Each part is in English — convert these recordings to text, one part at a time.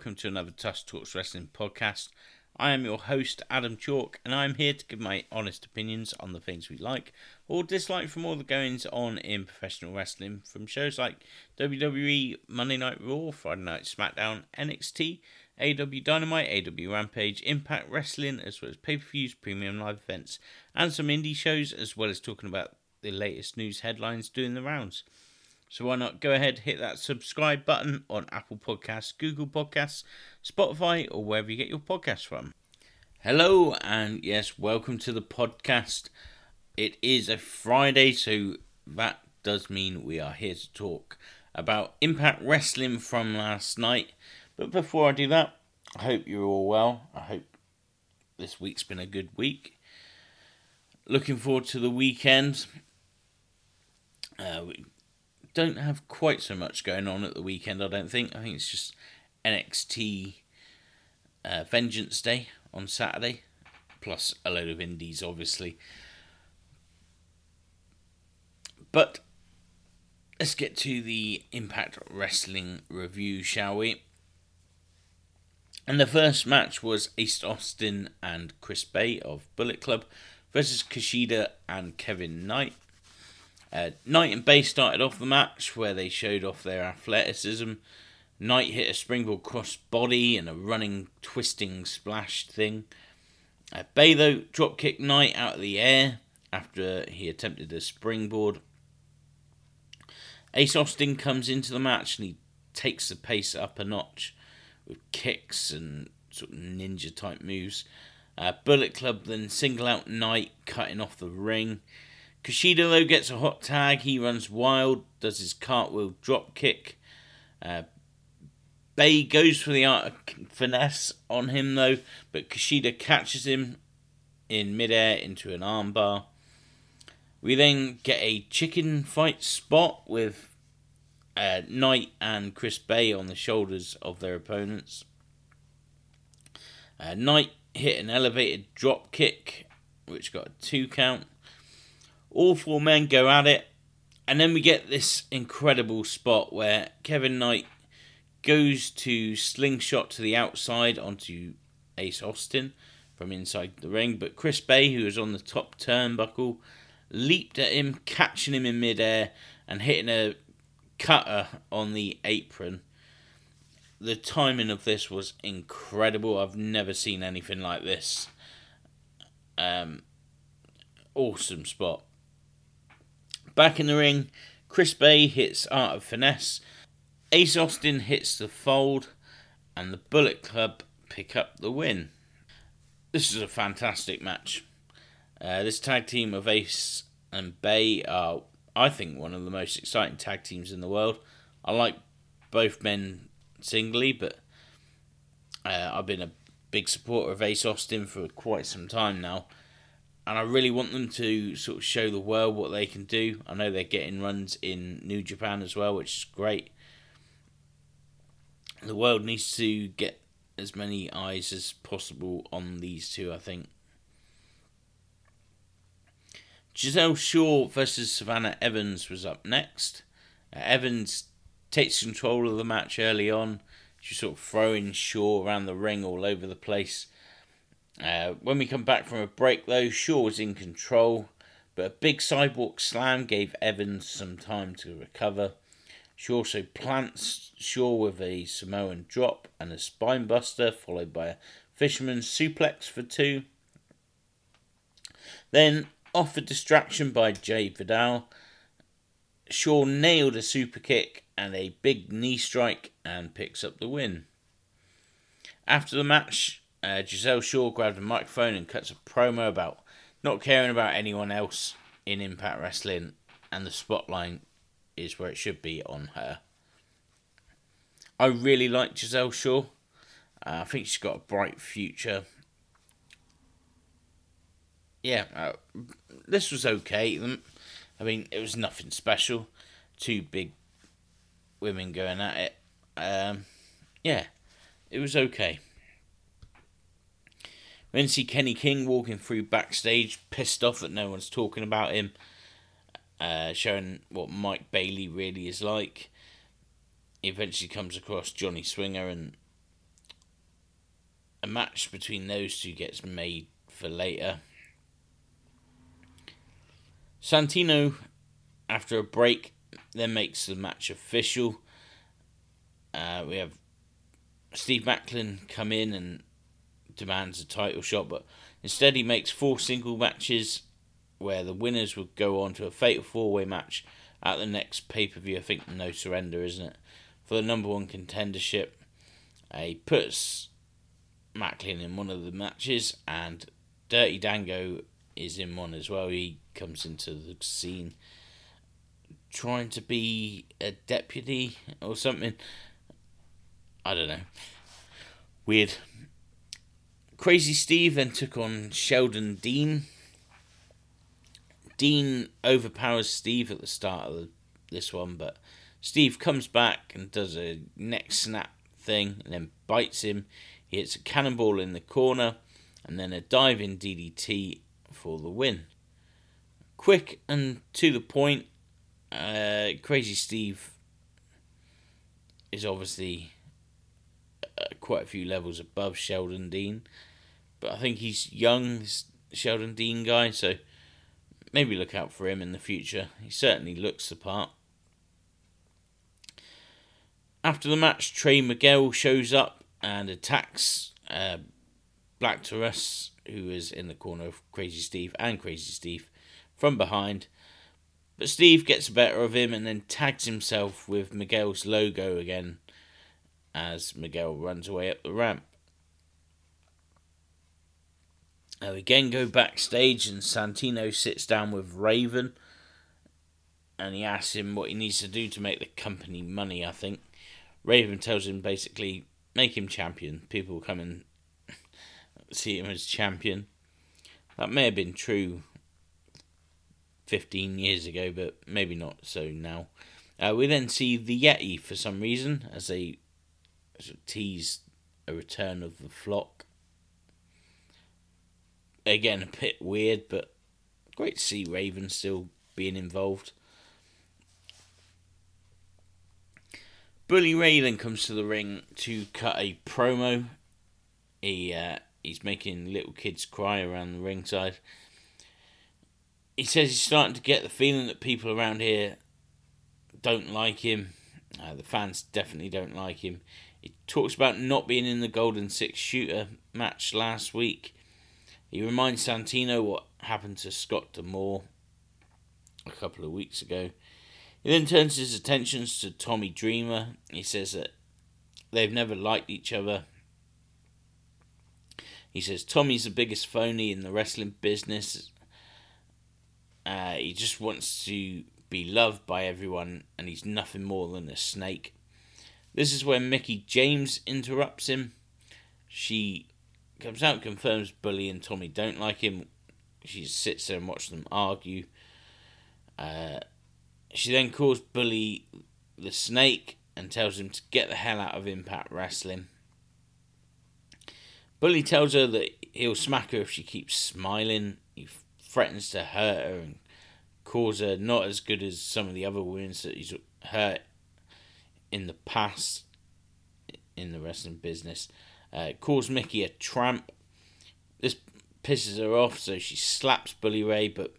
welcome to another Tusk Talks Wrestling podcast. I am your host, Adam Chalk, and I'm here to give my honest opinions on the things we like or dislike from all the goings on in professional wrestling, from shows like WWE, Monday Night Raw, Friday Night SmackDown, NXT, AW Dynamite, AW Rampage, Impact Wrestling, as well as pay per views, premium live events, and some indie shows, as well as talking about the latest news headlines doing the rounds. So why not go ahead, hit that subscribe button on Apple Podcasts, Google Podcasts, Spotify, or wherever you get your podcasts from. Hello, and yes, welcome to the podcast. It is a Friday, so that does mean we are here to talk about Impact Wrestling from last night. But before I do that, I hope you're all well. I hope this week's been a good week. Looking forward to the weekend. Uh, don't have quite so much going on at the weekend, I don't think. I think it's just NXT uh, Vengeance Day on Saturday, plus a load of indies, obviously. But let's get to the Impact Wrestling review, shall we? And the first match was Ace Austin and Chris Bey of Bullet Club versus Kushida and Kevin Knight. Uh, Knight and Bey started off the match where they showed off their athleticism. Knight hit a springboard cross body and a running, twisting splash thing. Uh, Bey, though, drop kicked Knight out of the air after he attempted a springboard. Ace Austin comes into the match and he takes the pace up a notch with kicks and sort of ninja type moves. Uh, Bullet Club then single out Knight, cutting off the ring. Kushida though gets a hot tag. He runs wild, does his cartwheel drop kick. Uh, Bey goes for the art of finesse on him though, but Kushida catches him in midair into an armbar. We then get a chicken fight spot with uh, Knight and Chris Bey on the shoulders of their opponents. Uh, Knight hit an elevated drop kick, which got a two count. All four men go at it, and then we get this incredible spot where Kevin Knight goes to slingshot to the outside onto Ace Austin from inside the ring, but Chris Bey, who was on the top turnbuckle, leaped at him, catching him in midair and hitting a cutter on the apron. The timing of this was incredible. I've never seen anything like this. Um, awesome spot. Back in the ring, Chris Bey hits Art of Finesse. Ace Austin hits the fold, and the Bullet Club pick up the win. This is a fantastic match. Uh, this tag team of Ace and Bey are, I think, one of the most exciting tag teams in the world. I like both men singly, but uh, I've been a big supporter of Ace Austin for quite some time now and I really want them to sort of show the world what they can do. I know they're getting runs in New Japan as well, which is great. The world needs to get as many eyes as possible on these two, I think. Giselle Shaw versus Savannah Evans was up next. Uh, Evans takes control of the match early on. She's sort of throwing Shaw around the ring all over the place. Uh, when we come back from a break, though, Shaw was in control, but a big sidewalk slam gave Evans some time to recover. She also plants Shaw with a Samoan drop and a spinebuster, followed by a fisherman's suplex for two. Then, off a distraction by Jai Vidal, Shaw nailed a super kick and a big knee strike and picks up the win. After the match, uh, Giselle Shaw grabbed a microphone and cuts a promo about not caring about anyone else in Impact Wrestling, and the spotlight is where it should be on her. I really like Giselle Shaw. Uh, I think she's got a bright future. Yeah, uh, this was okay. I mean, it was nothing special. Two big women going at it. Um, yeah, it was okay. Then see Kenny King walking through backstage, pissed off that no one's talking about him, uh, showing what Mike Bailey really is like. He eventually comes across Johnny Swinger and a match between those two gets made for later. Santino, after a break, then makes the match official. Uh, we have Steve Maclin come in and demands a title shot, but instead he makes four single matches where the winners would go on to a fatal four way match at the next pay per view. I think no surrender, isn't it? For the number one contendership. He puts Maclin in one of the matches, and Dirty Dango is in one as well. He comes into the scene trying to be a deputy or something. I don't know. Weird. Crazy Steve then took on Sheldon Dean. Dean overpowers Steve at the start of this one, but Steve comes back and does a neck snap thing and then bites him. He hits a cannonball in the corner and then a diving DDT for the win. Quick and to the point, uh, Crazy Steve is obviously uh, quite a few levels above Sheldon Dean, but I think he's young, Sheldon Dean guy, so maybe look out for him in the future. He certainly looks the part. After the match, Trey Miguel shows up and attacks uh, Black Taurus, who is in the corner of Crazy Steve and Crazy Steve, from behind. But Steve gets the better of him and then tags himself with Miguel's logo again as Miguel runs away up the ramp. Now we again go backstage and Santino sits down with Raven and he asks him what he needs to do to make the company money, I think. Raven tells him basically make him champion. People will come and see him as champion. That may have been true 15 years ago, but maybe not so now. Uh, we then see the Yeti for some reason as they tease a return of the flock. Again, a bit weird, but great to see Raven still being involved. Bully Ray then comes to the ring to cut a promo. He uh, he's making little kids cry around the ringside. He says he's starting to get the feeling that people around here don't like him. Uh, the fans definitely don't like him. He talks about not being in the Golden Six Shooter match last week. He reminds Santino what happened to Scott D'Amore a couple of weeks ago. He then turns his attentions to Tommy Dreamer. He says that they've never liked each other. He says Tommy's the biggest phony in the wrestling business. Uh, he just wants to be loved by everyone, and he's nothing more than a snake. This is where Mickie James interrupts him. She comes out confirms Bully and Tommy don't like him. She sits there and watches them argue. Uh, she then calls Bully the snake and tells him to get the hell out of Impact Wrestling. Bully tells her that he'll smack her if she keeps smiling. He threatens to hurt her and calls her not as good as some of the other women that he's hurt in the past in the wrestling business. Uh, calls Mickie a tramp. This pisses her off, so she slaps Bully Ray, but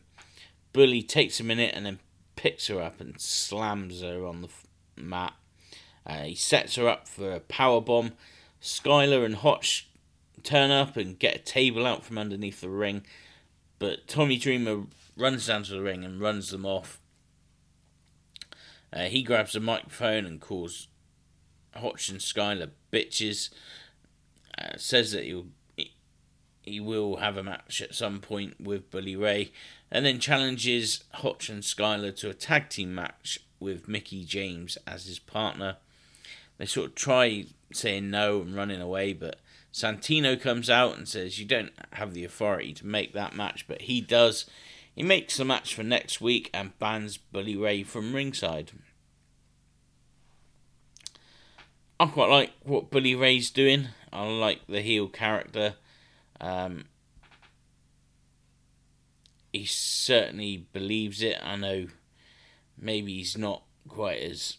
Bully takes a minute and then picks her up and slams her on the mat. Uh, he sets her up for a power bomb. Skyler and Hotch turn up and get a table out from underneath the ring, but Tommy Dreamer runs down to the ring and runs them off. Uh, he grabs a microphone and calls Hotch and Skyler bitches. Says that he'll he will have a match at some point with Bully Ray, and then challenges Hotch and Skyler to a tag team match with Mickie James as his partner. They sort of try saying no and running away, but Santino comes out and says you don't have the authority to make that match, but he does. He makes the match for next week and bans Bully Ray from ringside. I quite like what Bully Ray's doing. I like the heel character. Um, he certainly believes it. I know maybe he's not quite as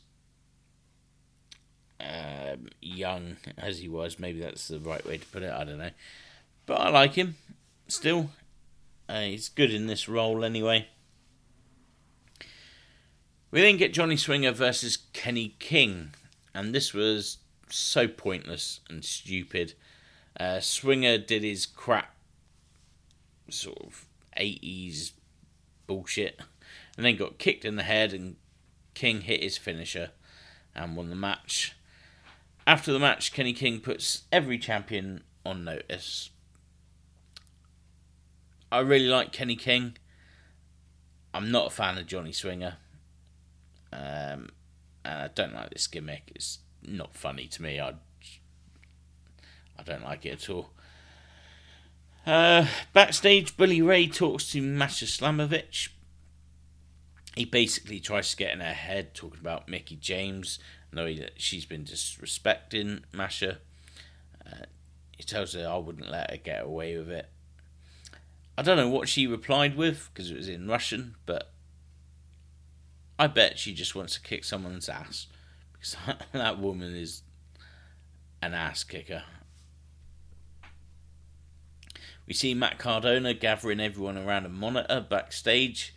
um, young as he was. Maybe that's the right way to put it. I don't know, but I like him still. Uh, he's good in this role anyway. We then get Johnny Swinger versus Kenny King, and this was so pointless and stupid. Uh, Swinger did his crap, sort of 80s bullshit, and then got kicked in the head, and King hit his finisher and won the match. After the match, Kenny King puts every champion on notice. I really like Kenny King. I'm not a fan of Johnny Swinger. Um, and I don't like this gimmick. It's not funny to me. I, I don't like it at all. Uh, backstage, Bully Ray talks to Masha Slamovich. He basically tries to get in her head, talking about Mickie James, knowing that she's been disrespecting Masha. Uh, he tells her I wouldn't let her get away with it. I don't know what she replied with because it was in Russian, but I bet she just wants to kick someone's ass because that woman is an ass kicker. We see Matt Cardona gathering everyone around a monitor backstage,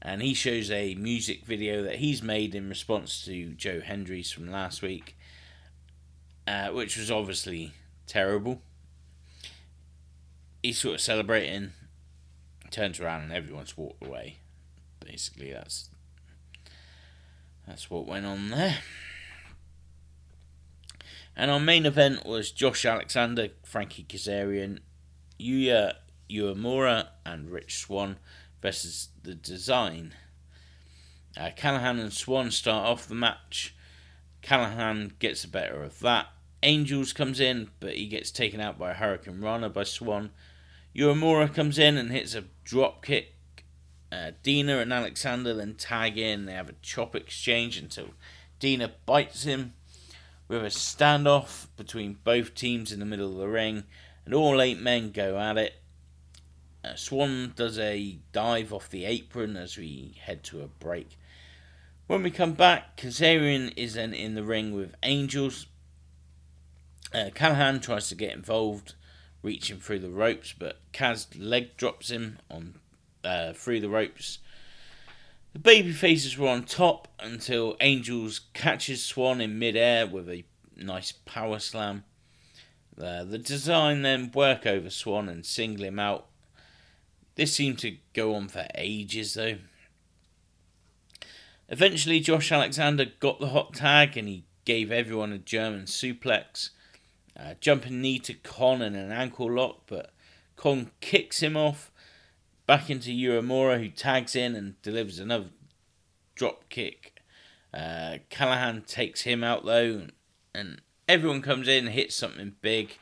and he shows a music video that he's made in response to Joe Hendry's from last week, uh, which was obviously terrible. He's sort of celebrating, turns around, and everyone's walked away. Basically, that's that's what went on there. And our main event was Josh Alexander, Frankie Kazarian, Yuya Uemura, and Rich Swann versus the Design. Uh, Callihan and Swann start off the match. Callihan gets the better of that. Angels comes in, but he gets taken out by hurricanrana by Swann. Uemura comes in and hits a drop kick. Uh, Deaner and Alexander then tag in. They have a chop exchange until Deaner bites him. We have a standoff between both teams in the middle of the ring, and all eight men go at it. Uh, Swann does a dive off the apron as we head to a break. When we come back, Kazarian is then in the ring with Angels. Uh, Callihan tries to get involved, reaching through the ropes, but Kaz leg drops him on uh, through the ropes. The baby faces were on top until Angels catches Swann in midair with a nice power slam. Uh, the design then work over Swann and single him out. This seemed to go on for ages though. Eventually, Josh Alexander got the hot tag and he gave everyone a German suplex. Uh, jumping knee to Kon and an ankle lock, but Kon kicks him off back into Uemura, who tags in and delivers another drop kick. Uh, Callihan takes him out though, and everyone comes in, and hits something big.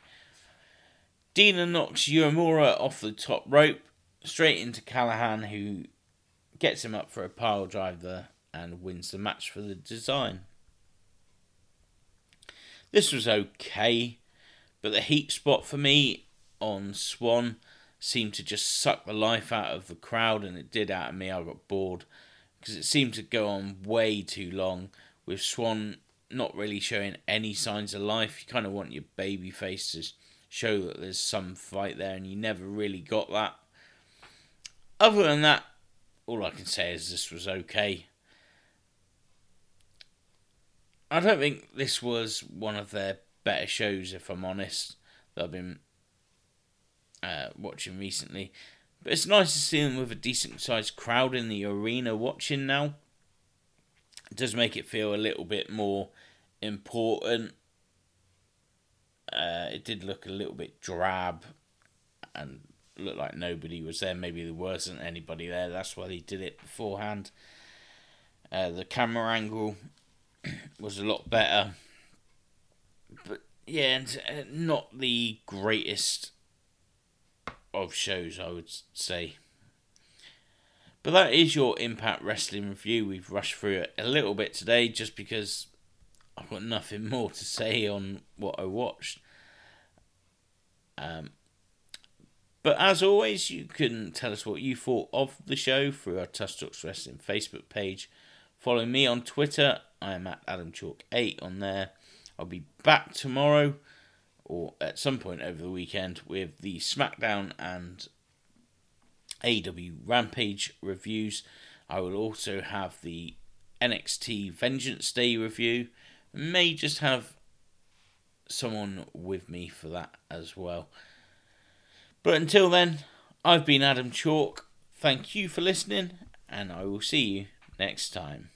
Deaner knocks Uemura off the top rope, straight into Callihan, who gets him up for a pile driver and wins the match for the design. This was okay, but the heat spot for me on Swann seemed to just suck the life out of the crowd, and it did out of me. I got bored because it seemed to go on way too long with Swann not really showing any signs of life. You kind of want your baby face to show that there's some fight there, and you never really got that. Other than that, all I can say is this was okay. I don't think this was one of their better shows, if I'm honest, that I've been uh, watching recently. But it's nice to see them with a decent sized crowd in the arena watching now. It does make it feel a little bit more important. Uh, it did look a little bit drab and looked like nobody was there. Maybe there wasn't anybody there. That's why they did it beforehand. Uh, the camera angle was a lot better. But yeah, and, uh, not the greatest of shows, I would say. But that is your Impact Wrestling review. We've rushed through it a little bit today just because I've got nothing more to say on what I watched. Um, but as always, you can tell us what you thought of the show through our Tusk Talks Wrestling Facebook page. Follow me on Twitter. I am at Adam Chalk8 on there. I'll be back tomorrow or at some point over the weekend with the SmackDown and AW Rampage reviews. I will also have the NXT Vengeance Day review. May just have someone with me for that as well. But until then, I've been Adam Chalk. Thank you for listening, and I will see you next time.